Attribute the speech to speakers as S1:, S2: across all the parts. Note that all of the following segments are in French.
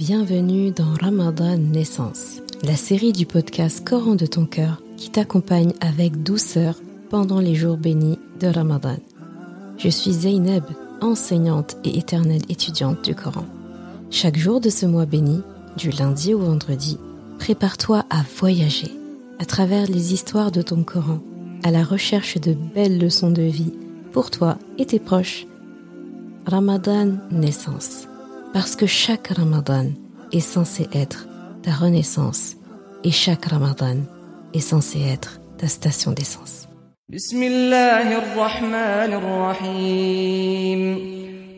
S1: Bienvenue dans Ramadan Naissance, la série du podcast Coran de ton cœur qui t'accompagne avec douceur pendant les jours bénis de Ramadan. Je suis Zeynep, enseignante et éternelle étudiante du Coran. Chaque jour de ce mois béni, du lundi au vendredi, prépare-toi à voyager à travers les histoires de ton Coran, à la recherche de belles leçons de vie pour toi et tes proches. Ramadan Naissance parce que chaque Ramadan est censé être ta renaissance et chaque Ramadan est censé être ta station d'essence.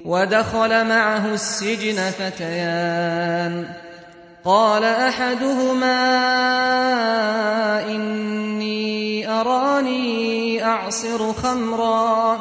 S2: ودخل معه السجن فتيان قال احدهما اني اراني اعصر خمرا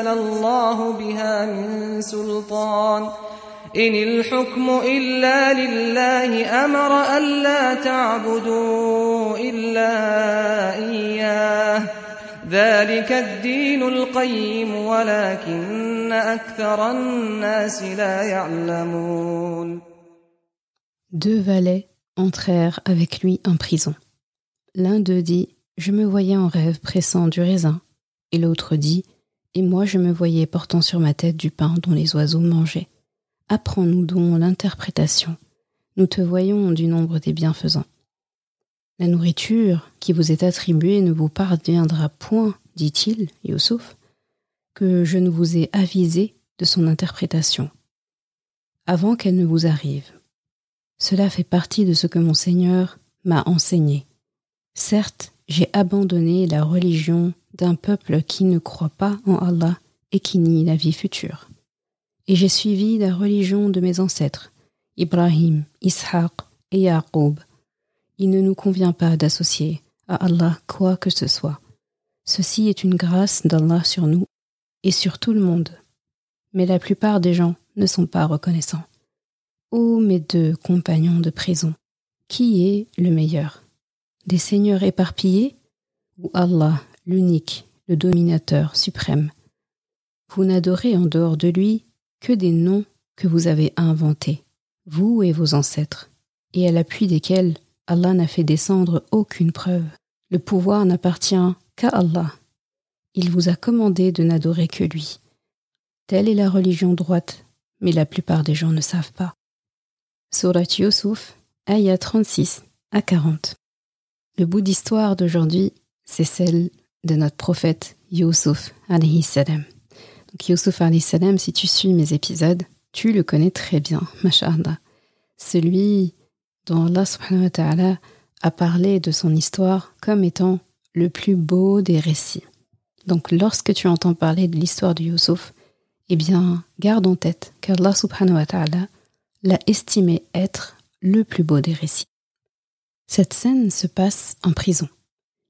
S2: أنزل الله بها من سلطان إن الحكم إلا لله أمر ألا تعبدوا إلا إياه ذلك الدين القيم ولكن أكثر الناس لا يعلمون
S1: Deux valets entrèrent avec lui en prison. L'un d'eux dit Je me voyais en rêve pressant du raisin, et l'autre dit Et moi je me voyais portant sur ma tête du pain dont les oiseaux mangeaient. Apprends-nous donc l'interprétation. Nous te voyons du nombre des bienfaisants. La nourriture qui vous est attribuée ne vous parviendra point, dit-il, Youssouf, que je ne vous ai avisé de son interprétation, avant qu'elle ne vous arrive. Cela fait partie de ce que mon Seigneur m'a enseigné. Certes, j'ai abandonné la religion d'un peuple qui ne croit pas en Allah et qui nie la vie future. Et j'ai suivi la religion de mes ancêtres, Ibrahim, Ishaq et Yaqub. Il ne nous convient pas d'associer à Allah quoi que ce soit. Ceci est une grâce d'Allah sur nous et sur tout le monde. Mais la plupart des gens ne sont pas reconnaissants. Ô mes deux compagnons de prison, qui est le meilleur? Des seigneurs éparpillés ou Allah, l'unique, le dominateur suprême Vous n'adorez en dehors de lui que des noms que vous avez inventés, vous et vos ancêtres, et à l'appui desquels Allah n'a fait descendre aucune preuve. Le pouvoir n'appartient qu'à Allah. Il vous a commandé de n'adorer que lui. Telle est la religion droite, mais la plupart des gens ne savent pas. Surat Yusuf, ayah 36 à 40. Le bout d'histoire d'aujourd'hui, c'est celle de notre prophète Yusuf alayhi salam. Donc Yusuf alayhi salam, si tu suis mes épisodes, tu le connais très bien, masha'Allah. Celui dont Allah subhanahu wa ta'ala a parlé de son histoire comme étant le plus beau des récits. Donc lorsque tu entends parler de l'histoire de Yusuf, eh bien, garde en tête qu'Allah subhanahu wa ta'ala l'a estimé être le plus beau des récits. Cette scène se passe en prison.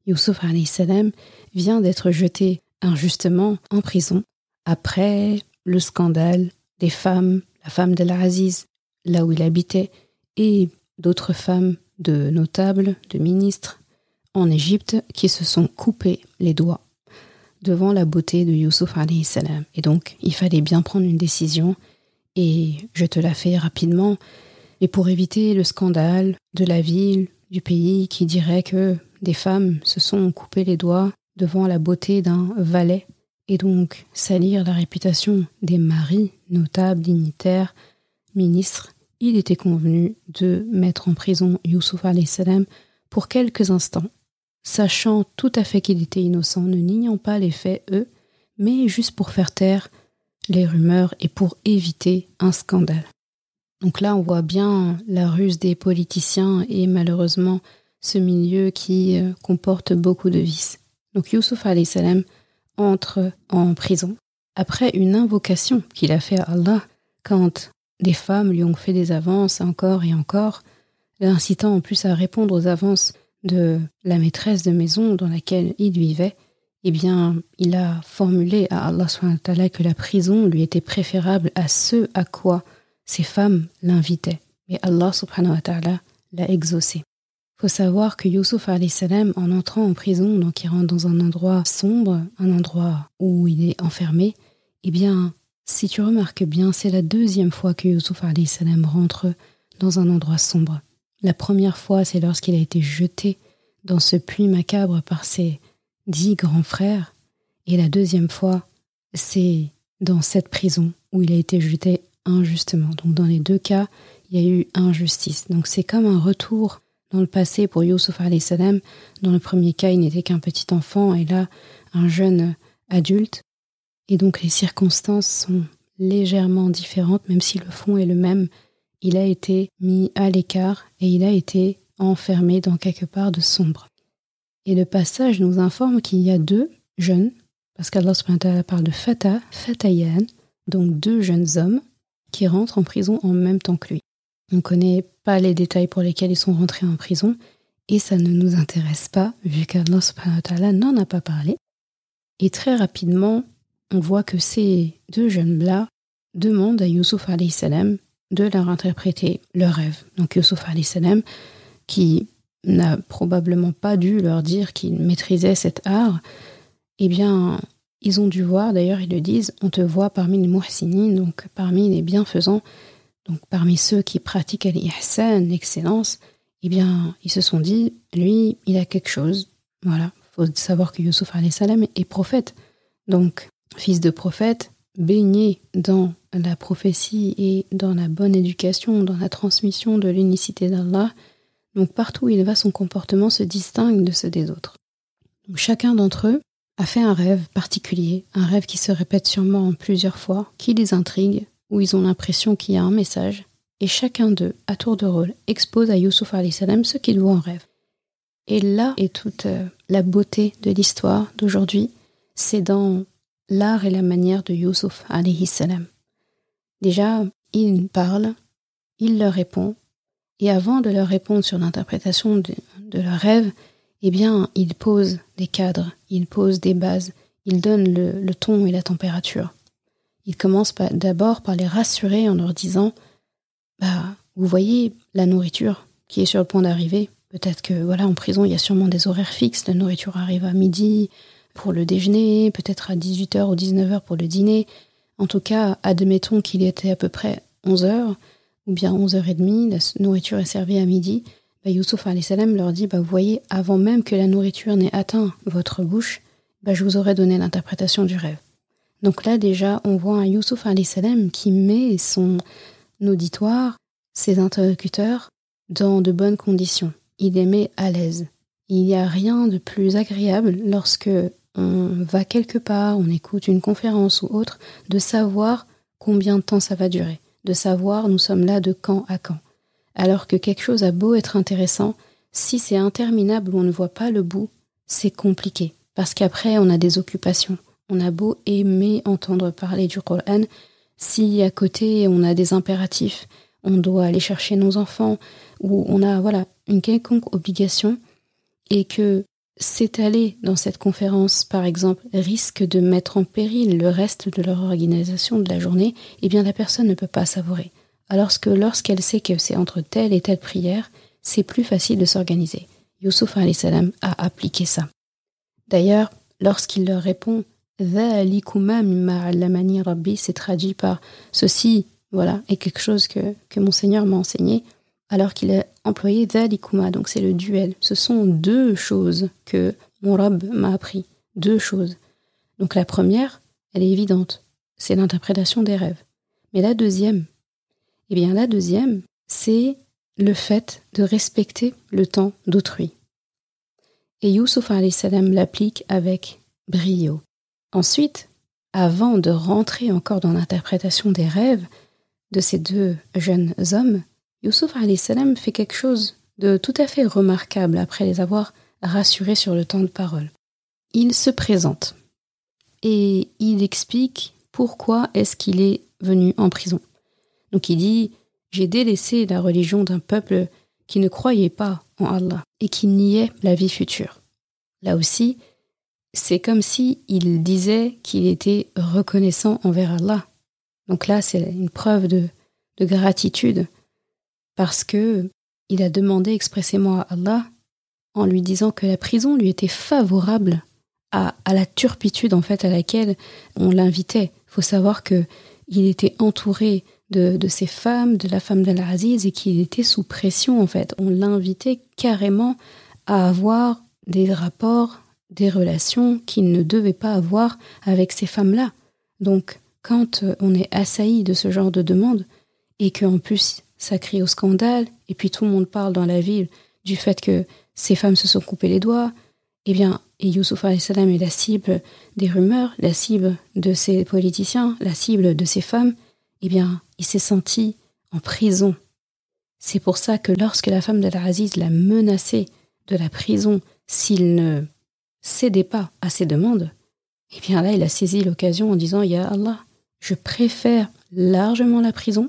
S1: Youssouf salam vient d'être jeté injustement en prison après le scandale des femmes, la femme d'Al-Aziz, là où il habitait, et d'autres femmes de notables, de ministres en Égypte qui se sont coupés les doigts devant la beauté de Youssouf salam. Et donc, il fallait bien prendre une décision, et je te la fais rapidement. Et pour éviter le scandale de la ville, du pays qui dirait que des femmes se sont coupées les doigts devant la beauté d'un valet, et donc salir la réputation des maris, notables, dignitaires, ministres, il était convenu de mettre en prison Youssouf salam pour quelques instants sachant tout à fait qu'il était innocent, ne niant pas les faits, eux, mais juste pour faire taire les rumeurs et pour éviter un scandale. Donc là, on voit bien la ruse des politiciens et malheureusement ce milieu qui euh, comporte beaucoup de vices. Donc Youssouf salam entre en prison après une invocation qu'il a fait à Allah quand des femmes lui ont fait des avances encore et encore, l'incitant en plus à répondre aux avances de la maîtresse de maison dans laquelle il vivait, eh bien, il a formulé à Allah que la prison lui était préférable à ce à quoi ces femmes l'invitaient. Et Allah subhanahu wa ta'ala l'a exaucé. Faut savoir que Yusuf salam, en entrant en prison, donc il rentre dans un endroit sombre, un endroit où il est enfermé, eh bien, si tu remarques bien, c'est la deuxième fois que Yusuf salam rentre dans un endroit sombre. La première fois, c'est lorsqu'il a été jeté dans ce puits macabre par ses dix grands frères. Et la deuxième fois, c'est dans cette prison où il a été jeté injustement. Donc dans les deux cas, il y a eu injustice. Donc c'est comme un retour dans le passé pour Yusuf salam. Dans le premier cas, il n'était qu'un petit enfant et là, un jeune adulte. Et donc les circonstances sont légèrement différentes, même si le fond est le même il a été mis à l'écart et il a été enfermé dans quelque part de sombre. Et le passage nous informe qu'il y a deux jeunes, parce qu'Allah parle de Fata, Fatayan, donc deux jeunes hommes qui rentrent en prison en même temps que lui. On ne connaît pas les détails pour lesquels ils sont rentrés en prison, et ça ne nous intéresse pas, vu qu'Allah n'en a pas parlé. Et très rapidement, on voit que ces deux jeunes-là demandent à Yusuf salam de leur interpréter leur rêve. Donc Yusuf salam qui n'a probablement pas dû leur dire qu'il maîtrisait cet art, eh bien, ils ont dû voir, d'ailleurs ils le disent, on te voit parmi les muhsinin, donc parmi les bienfaisants, donc parmi ceux qui pratiquent l'ihsan, l'excellence, eh bien, ils se sont dit, lui, il a quelque chose. Voilà, faut savoir que Yusuf salam est prophète. Donc, fils de prophète, baigné dans la prophétie et dans la bonne éducation, dans la transmission de l'unicité d'Allah, donc partout où il va, son comportement se distingue de ceux des autres. chacun d'entre eux a fait un rêve particulier, un rêve qui se répète sûrement plusieurs fois, qui les intrigue, où ils ont l'impression qu'il y a un message, et chacun d'eux, à tour de rôle, expose à Yusuf salam ce qu'il voit en rêve. Et là est toute euh, la beauté de l'histoire d'aujourd'hui, c'est dans l'art et la manière de alayhi salam. Déjà, il parle, il leur répond, et avant de leur répondre sur l'interprétation de, leur rêve, eh bien, il pose des cadres, il pose des bases, il donne le, ton et la température. Il commence d'abord par les rassurer en leur disant Bah, vous voyez la nourriture qui est sur le point d'arriver. Peut-être que, voilà, en prison, il y a sûrement des horaires fixes. La nourriture arrive à midi pour le déjeuner, peut-être à 18h ou 19h pour le dîner. En tout cas, admettons qu'il était à peu près 11 heures, ou bien 11h30, la nourriture est servie à midi. Bah, Youssouf leur dit, bah, vous voyez, avant même que la nourriture n'ait atteint votre bouche, bah, je vous aurais donné l'interprétation du rêve. Donc là déjà, on voit un Youssouf salam qui met son auditoire, ses interlocuteurs, dans de bonnes conditions. Il les met à l'aise. Il n'y a rien de plus agréable lorsque on va quelque part, on écoute une conférence ou autre, de savoir combien de temps ça va durer, de savoir nous sommes là de quand à quand. Alors que quelque chose a beau être intéressant, si c'est interminable ou on ne voit pas le bout, c'est compliqué, parce qu'après on a des occupations. On a beau aimer entendre parler du Coran, si à côté on a des impératifs, on doit aller chercher nos enfants, ou on a voilà une quelconque obligation, et que s'étaler dans cette conférence, par exemple, risque de mettre en péril le reste de leur organisation de la journée, eh bien la personne ne peut pas savourer. Alors que lorsqu'elle sait que c'est entre telle et telle prière, c'est plus facile de s'organiser. Youssouf a appliqué ça. D'ailleurs, lorsqu'il leur répond c'est traduit par ceci, voilà, est quelque chose que, que mon Seigneur m'a enseigné, alors qu'il a employé dhalikuma, donc c'est le duel. Ce sont deux choses que mon Rab m'a appris, deux choses. Donc la première, elle est évidente, c'est l'interprétation des rêves. Mais la deuxième, eh bien la deuxième, c'est le fait de respecter le temps d'autrui. Et Youssouf salam l'applique avec brio. Ensuite, avant de rentrer encore dans l'interprétation des rêves de ces deux jeunes hommes, Youssouf salam fait quelque chose de tout à fait remarquable après les avoir rassurés sur le temps de parole. Il se présente et il explique pourquoi est-ce qu'il est venu en prison. Donc il dit J'ai délaissé la religion d'un peuple qui ne croyait pas en Allah et qui niait la vie future. Là aussi, c'est comme si il disait qu'il était reconnaissant envers Allah. Donc là, c'est une preuve de, gratitude parce que il a demandé expressément à Allah en lui disant que la prison lui était favorable à, la turpitude en fait à laquelle on l'invitait. Il faut savoir que il était entouré de, de ses femmes, de la femme d'Al-Aziz et qu'il était sous pression en fait. On l'invitait carrément à avoir des rapports des relations qu'il ne devait pas avoir avec ces femmes-là. Donc, quand euh, on est assailli de ce genre de demande, et qu'en plus ça crie au scandale, et puis tout le monde parle dans la ville du fait que ces femmes se sont coupées les doigts, eh bien, et Youssouf salam est la cible des rumeurs, la cible de ces politiciens, la cible de ces femmes, eh bien, il s'est senti en prison. C'est pour ça que lorsque la femme d'Al-Aziz l'a menacé de la prison s'il ne cédait pas à ses demandes, eh bien là, il a saisi l'occasion en disant Ya Allah, je préfère largement la prison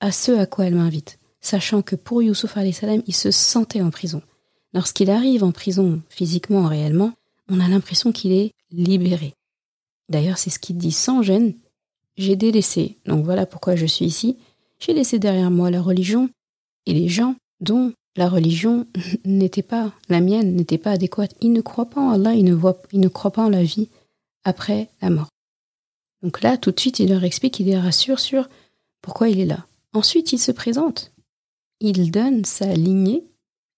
S1: à ce à quoi elle m'invite, sachant que pour Youssouf salam, il se sentait en prison. Lorsqu'il arrive en prison, physiquement, réellement, on a l'impression qu'il est libéré. D'ailleurs, c'est ce qu'il dit sans gêne. J'ai délaissé, donc voilà pourquoi je suis ici, j'ai laissé derrière moi la religion et les gens dont la religion n'était pas la mienne, n'était pas adéquate. Il ne croit pas en Allah, il ne, voit, il ne croit pas en la vie après la mort. Donc là, tout de suite, il leur explique, il les rassure sur pourquoi il est là. Ensuite, il se présente. Il donne sa lignée,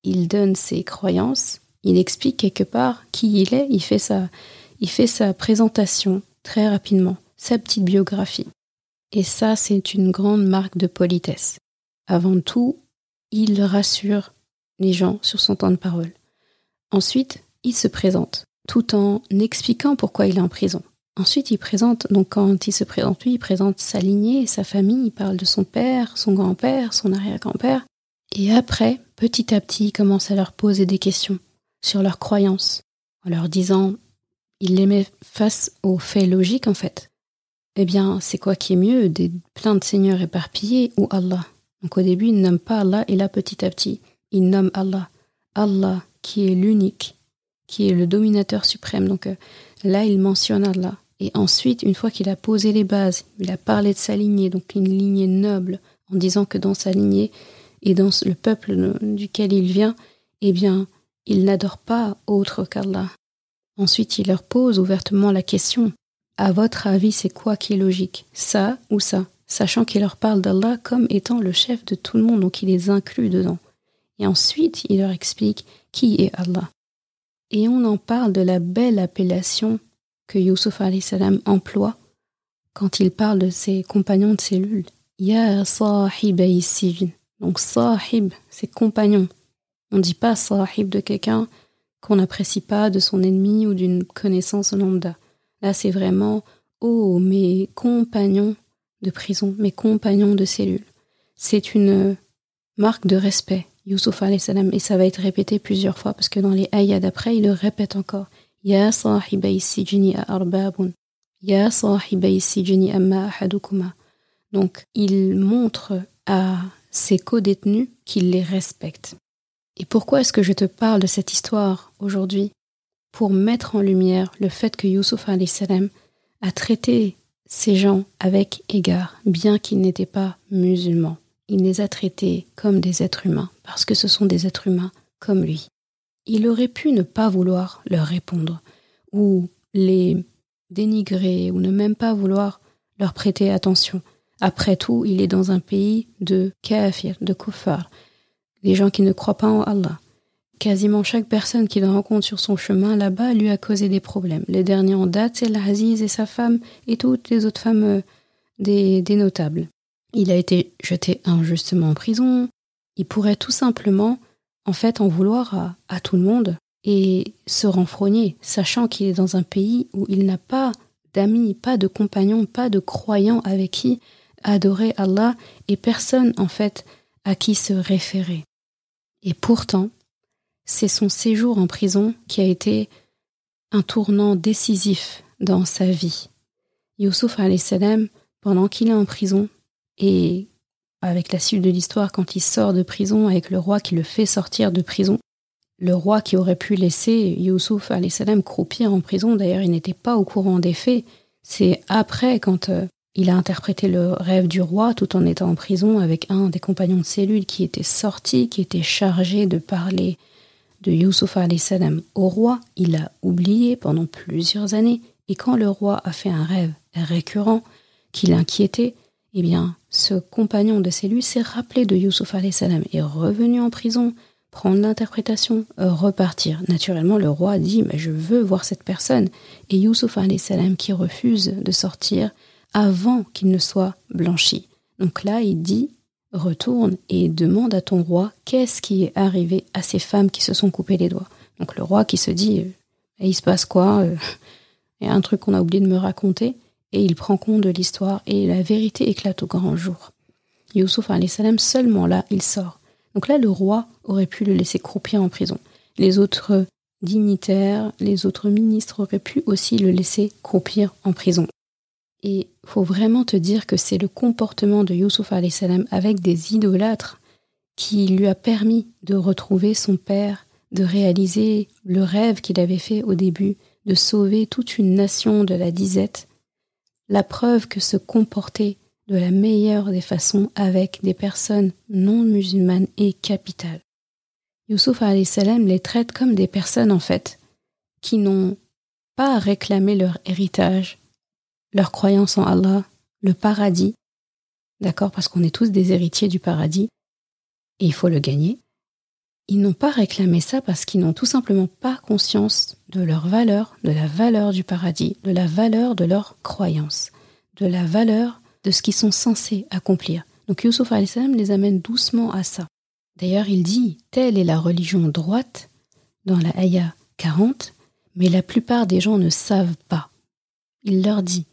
S1: il donne ses croyances, il explique quelque part qui il est, il fait sa, il fait sa présentation très rapidement, sa petite biographie. Et ça, c'est une grande marque de politesse. Avant tout, il rassure les gens sur son temps de parole. Ensuite, il se présente, tout en expliquant pourquoi il est en prison. Ensuite, il présente, donc quand il se présente, lui, il présente sa lignée, sa famille, il parle de son père, son grand-père, son arrière-grand-père. Et après, petit à petit, il commence à leur poser des questions sur leurs croyances, en leur disant, il les met face aux faits logiques en fait. Eh bien, c'est quoi qui est mieux, des plein de seigneurs éparpillés ou Allah? Donc au début, il nomme pas Allah et là, petit à petit, il nomme Allah. Allah qui est l'unique, qui est le dominateur suprême. Donc euh, là, il mentionne Allah. Et ensuite, une fois qu'il a posé les bases, il a parlé de sa lignée, donc une lignée noble, en disant que dans sa lignée et dans le peuple duquel il vient, eh bien, il n'adore pas autre qu'Allah. Ensuite, il leur pose ouvertement la question À votre avis, c'est quoi qui est logique? Ça ou ça? Sachant qu'il leur parle d'Allah comme étant le chef de tout le monde, donc il les inclut dedans. Et ensuite, il leur explique qui est Allah. Et on en parle de la belle appellation que Yusuf salam emploie quand il parle de ses compagnons de cellule. Ya sahib Donc sahib, c'est compagnon. On ne dit pas sahib de quelqu'un qu'on n'apprécie pas, de son ennemi ou d'une connaissance lambda. Là, c'est vraiment Oh, mes compagnons de prison, mes compagnons de cellule. C'est une marque de respect, Youssouf salam, et ça va être répété plusieurs fois parce que dans les ayats d'après, il le répète encore. Ya. Ya amma. Donc, il montre à ses co-détenus qu'il les respecte. Et pourquoi est-ce que je te parle de cette histoire aujourd'hui? Pour mettre en lumière le fait que Youssouf salam a traité ces gens avec égard, bien qu'ils n'étaient pas musulmans. Il les a traités comme des êtres humains, parce que ce sont des êtres humains comme lui. Il aurait pu ne pas vouloir leur répondre, ou les dénigrer, ou ne même pas vouloir leur prêter attention. Après tout, il est dans un pays de kafir, de kuffar, des gens qui ne croient pas en Allah. Quasiment chaque personne qu'il rencontre sur son chemin là-bas lui a causé des problèmes. Les derniers en date, c'est l'Aziz et sa femme et toutes les autres femmes euh, des, notables. Il a été jeté injustement en prison. Il pourrait tout simplement, en fait, en vouloir à, à tout le monde et se renfrogner, sachant qu'il est dans un pays où il n'a pas d'amis, pas de compagnons, pas de croyants avec qui adorer Allah et personne, en fait, à qui se référer. Et pourtant, c'est son séjour en prison qui a été un tournant décisif dans sa vie. Youssouf salam, pendant qu'il est en prison, et avec la suite de l'histoire, quand il sort de prison, avec le roi qui le fait sortir de prison, le roi qui aurait pu laisser Youssouf salam croupir en prison, d'ailleurs il n'était pas au courant des faits, c'est après, quand euh, il a interprété le rêve du roi tout en étant en prison avec un des compagnons de cellule qui était sorti, qui était chargé de parler de Youssouf salam au roi, il l'a oublié pendant plusieurs années, et quand le roi a fait un rêve récurrent qui l'inquiétait, eh bien, ce compagnon de cellule s'est rappelé de Youssouf salam est revenu en prison, prendre l'interprétation, repartir. Naturellement, le roi dit Mais je veux voir cette personne. Et Youssouf salam qui refuse de sortir avant qu'il ne soit blanchi. Donc là, il dit retourne et demande à ton roi qu'est-ce qui est arrivé à ces femmes qui se sont coupées les doigts. Donc le roi qui se dit euh, il se passe quoi euh, Il y a un truc qu'on a oublié de me raconter et il prend compte de l'histoire et la vérité éclate au grand jour. Youssouf salam seulement là il sort. Donc là le roi aurait pu le laisser croupir en prison. Les autres dignitaires, les autres ministres auraient pu aussi le laisser croupir en prison. Et faut vraiment te dire que c'est le comportement de Youssouf salam avec des idolâtres qui lui a permis de retrouver son père, de réaliser le rêve qu'il avait fait au début, de sauver toute une nation de la disette, la preuve que se comporter de la meilleure des façons avec des personnes non musulmanes est capitale. Youssouf salam les traite comme des personnes en fait, qui n'ont pas à réclamer leur héritage, leur croyance en Allah, le paradis, d'accord, parce qu'on est tous des héritiers du paradis, et il faut le gagner, ils n'ont pas réclamé ça parce qu'ils n'ont tout simplement pas conscience de leur valeur, de la valeur du paradis, de la valeur de leur croyance, de la valeur de ce qu'ils sont censés accomplir. Donc Yusuf salam les amène doucement à ça. D'ailleurs, il dit telle est la religion droite dans la Aya 40, mais la plupart des gens ne savent pas. Il leur dit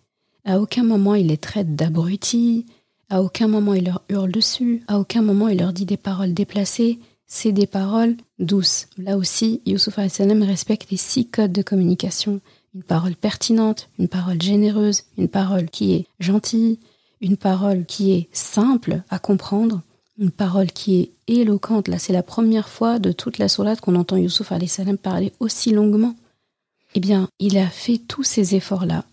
S1: à aucun moment il les traite d'abrutis, à aucun moment il leur hurle dessus, à aucun moment il leur dit des paroles déplacées, c'est des paroles douces. Là aussi, Youssouf salam respecte les six codes de communication. Une parole pertinente, une parole généreuse, une parole qui est gentille, une parole qui est simple à comprendre, une parole qui est éloquente. Là, c'est la première fois de toute la sourate qu'on entend Youssouf salam parler aussi longuement. Eh bien, il a fait tous ces efforts-là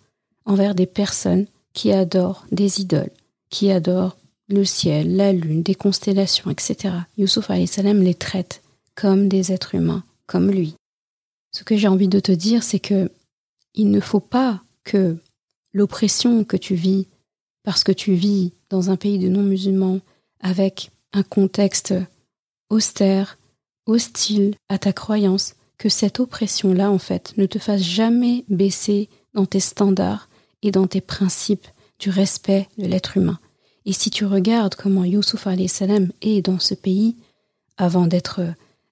S1: envers des personnes qui adorent des idoles, qui adorent le ciel, la lune, des constellations, etc. Youssouf salam les traite comme des êtres humains, comme lui. Ce que j'ai envie de te dire, c'est que il ne faut pas que l'oppression que tu vis, parce que tu vis dans un pays de non-musulmans, avec un contexte austère, hostile à ta croyance, que cette oppression-là, en fait, ne te fasse jamais baisser dans tes standards et dans tes principes du respect de l'être humain. Et si tu regardes comment Youssouf salam est dans ce pays, avant d'être,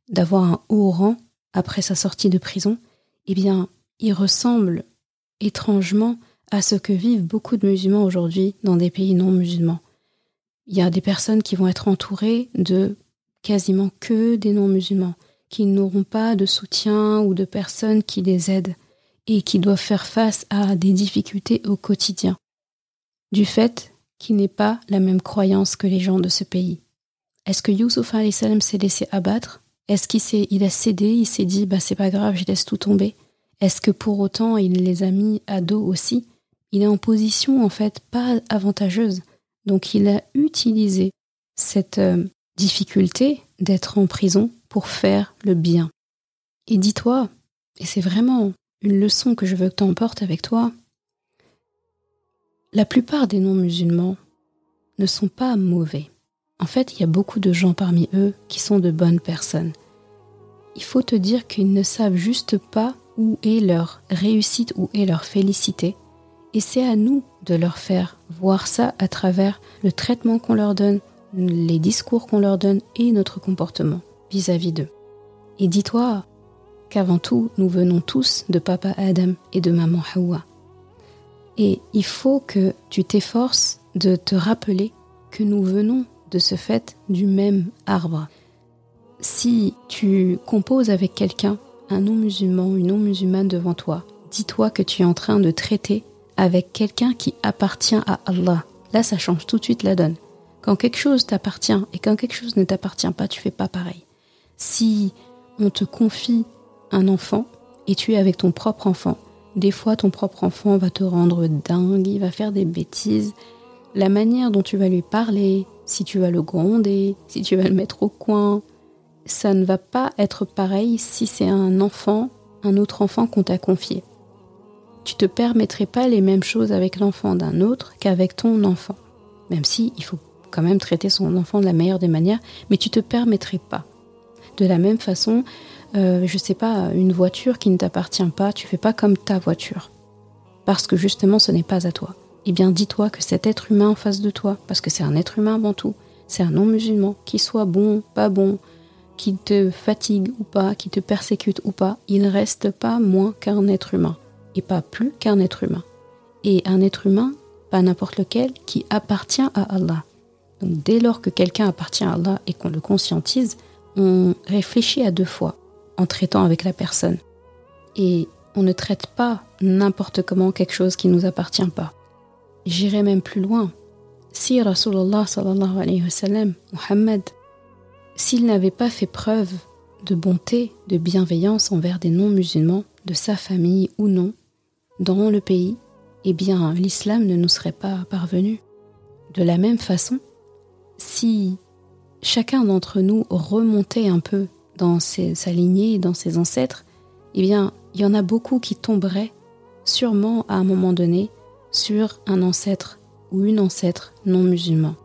S1: d'avoir un haut rang après sa sortie de prison, eh bien, il ressemble étrangement à ce que vivent beaucoup de musulmans aujourd'hui dans des pays non musulmans. Il y a des personnes qui vont être entourées de quasiment que des non musulmans, qui n'auront pas de soutien ou de personnes qui les aident et qui doivent faire face à des difficultés au quotidien, du fait qu'il n'est pas la même croyance que les gens de ce pays. Est-ce que Youssouf s'est laissé abattre? Est-ce qu'il il a cédé Il s'est dit bah c'est pas grave, je laisse tout tomber Est-ce que pour autant il les a mis à dos aussi? Il est en position en fait pas avantageuse. Donc il a utilisé cette euh, difficulté d'être en prison pour faire le bien. Et dis-toi, et c'est vraiment une leçon que je veux que tu emportes avec toi, la plupart des non-musulmans ne sont pas mauvais. En fait, il y a beaucoup de gens parmi eux qui sont de bonnes personnes. Il faut te dire qu'ils ne savent juste pas où est leur réussite, où est leur félicité. Et c'est à nous de leur faire voir ça à travers le traitement qu'on leur donne, les discours qu'on leur donne et notre comportement vis-à-vis d'eux. Et dis-toi qu'avant tout, nous venons tous de papa Adam et de maman Hawa. Et il faut que tu t'efforces de te rappeler que nous venons de ce fait du même arbre. Si tu composes avec quelqu'un, un non-musulman, une non-musulmane devant toi, dis-toi que tu es en train de traiter avec quelqu'un qui appartient à Allah. Là, ça change tout de suite la donne. Quand quelque chose t'appartient et quand quelque chose ne t'appartient pas, tu fais pas pareil. Si on te confie un enfant et tu es avec ton propre enfant, des fois ton propre enfant va te rendre dingue, il va faire des bêtises. La manière dont tu vas lui parler, si tu vas le gronder, si tu vas le mettre au coin, ça ne va pas être pareil si c'est un enfant, un autre enfant qu'on t'a confié. Tu te permettrais pas les mêmes choses avec l'enfant d'un autre qu'avec ton enfant. Même si il faut quand même traiter son enfant de la meilleure des manières, mais tu te permettrais pas. De la même façon, euh, je sais pas, une voiture qui ne t'appartient pas, tu fais pas comme ta voiture. Parce que justement ce n'est pas à toi. Eh bien dis-toi que cet être humain en face de toi, parce que c'est un être humain avant tout, c'est un non-musulman, qu'il soit bon, pas bon, qui te fatigue ou pas, qui te persécute ou pas, il reste pas moins qu'un être humain, et pas plus qu'un être humain. Et un être humain, pas n'importe lequel, qui appartient à Allah. Donc dès lors que quelqu'un appartient à Allah et qu'on le conscientise, on réfléchit à deux fois en traitant avec la personne. Et on ne traite pas n'importe comment quelque chose qui ne nous appartient pas. J'irai même plus loin. Si Rasulullah sallallahu alayhi wa sallam, Muhammad, s'il n'avait pas fait preuve de bonté, de bienveillance envers des non-musulmans, de sa famille ou non, dans le pays, eh bien l'islam ne nous serait pas parvenu. De la même façon, si chacun d'entre nous remontait un peu dans sa lignée, dans ses ancêtres, eh bien, il y en a beaucoup qui tomberaient sûrement à un moment donné sur un ancêtre ou une ancêtre non musulman.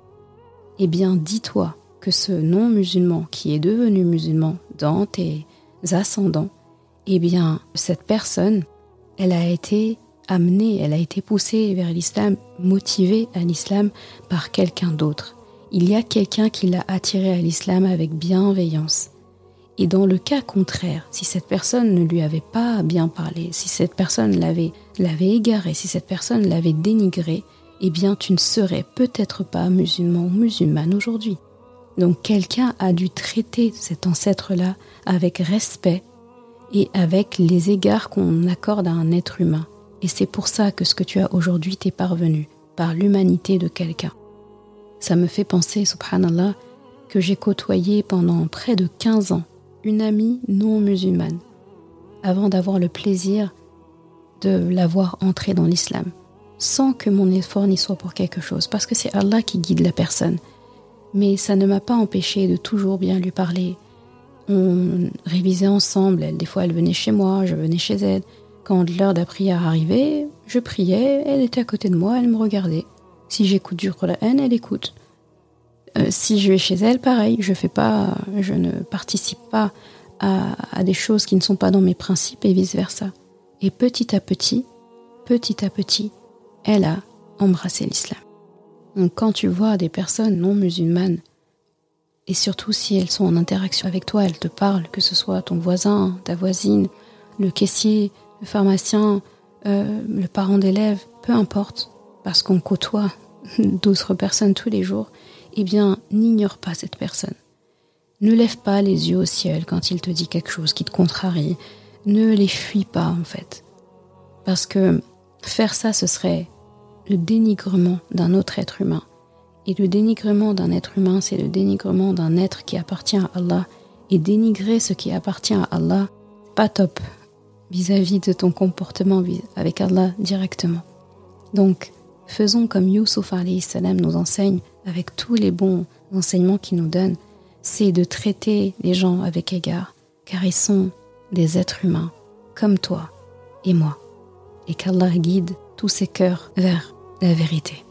S1: Eh bien, dis-toi que ce non musulman qui est devenu musulman dans tes ascendants, eh bien, cette personne, elle a été amenée, elle a été poussée vers l'islam, motivée à l'islam par quelqu'un d'autre il y a quelqu'un qui l'a attiré à l'islam avec bienveillance. Et dans le cas contraire, si cette personne ne lui avait pas bien parlé, si cette personne l'avait, l'avait égaré, si cette personne l'avait dénigré, eh bien tu ne serais peut-être pas musulman ou musulmane aujourd'hui. Donc quelqu'un a dû traiter cet ancêtre-là avec respect et avec les égards qu'on accorde à un être humain. Et c'est pour ça que ce que tu as aujourd'hui t'est parvenu, par l'humanité de quelqu'un. Ça me fait penser, subhanallah, que j'ai côtoyé pendant près de 15 ans une amie non musulmane, avant d'avoir le plaisir de l'avoir entrée dans l'islam, sans que mon effort n'y soit pour quelque chose, parce que c'est Allah qui guide la personne. Mais ça ne m'a pas empêché de toujours bien lui parler. On révisait ensemble, des fois elle venait chez moi, je venais chez elle. Quand l'heure de la prière arrivait, je priais, elle était à côté de moi, elle me regardait. Si j'écoute du Qur'an, elle écoute. Si je vais chez elle, pareil, je ne participe pas à, des choses qui ne sont pas dans mes principes et vice versa. Et petit à petit, petit à petit, elle a embrassé l'islam. Donc quand tu vois des personnes non musulmanes, et surtout si elles sont en interaction avec toi, elles te parlent, que ce soit ton voisin, ta voisine, le caissier, le pharmacien, euh, le parent d'élève, peu importe, parce qu'on côtoie d'autres personnes tous les jours, eh bien, n'ignore pas cette personne. Ne lève pas les yeux au ciel quand il te dit quelque chose qui te contrarie. Ne les fuis pas, en fait. Parce que faire ça, ce serait le dénigrement d'un autre être humain. Et le dénigrement d'un être humain, c'est le dénigrement d'un être qui appartient à Allah. Et dénigrer ce qui appartient à Allah, pas top vis-à-vis de ton comportement avec Allah directement. Donc, faisons comme Yusuf salam nous enseigne avec tous les bons enseignements qu'il nous donne, c'est de traiter les gens avec égard, car ils sont des êtres humains comme toi et moi, et qu'Allah guide tous ces cœurs vers la vérité.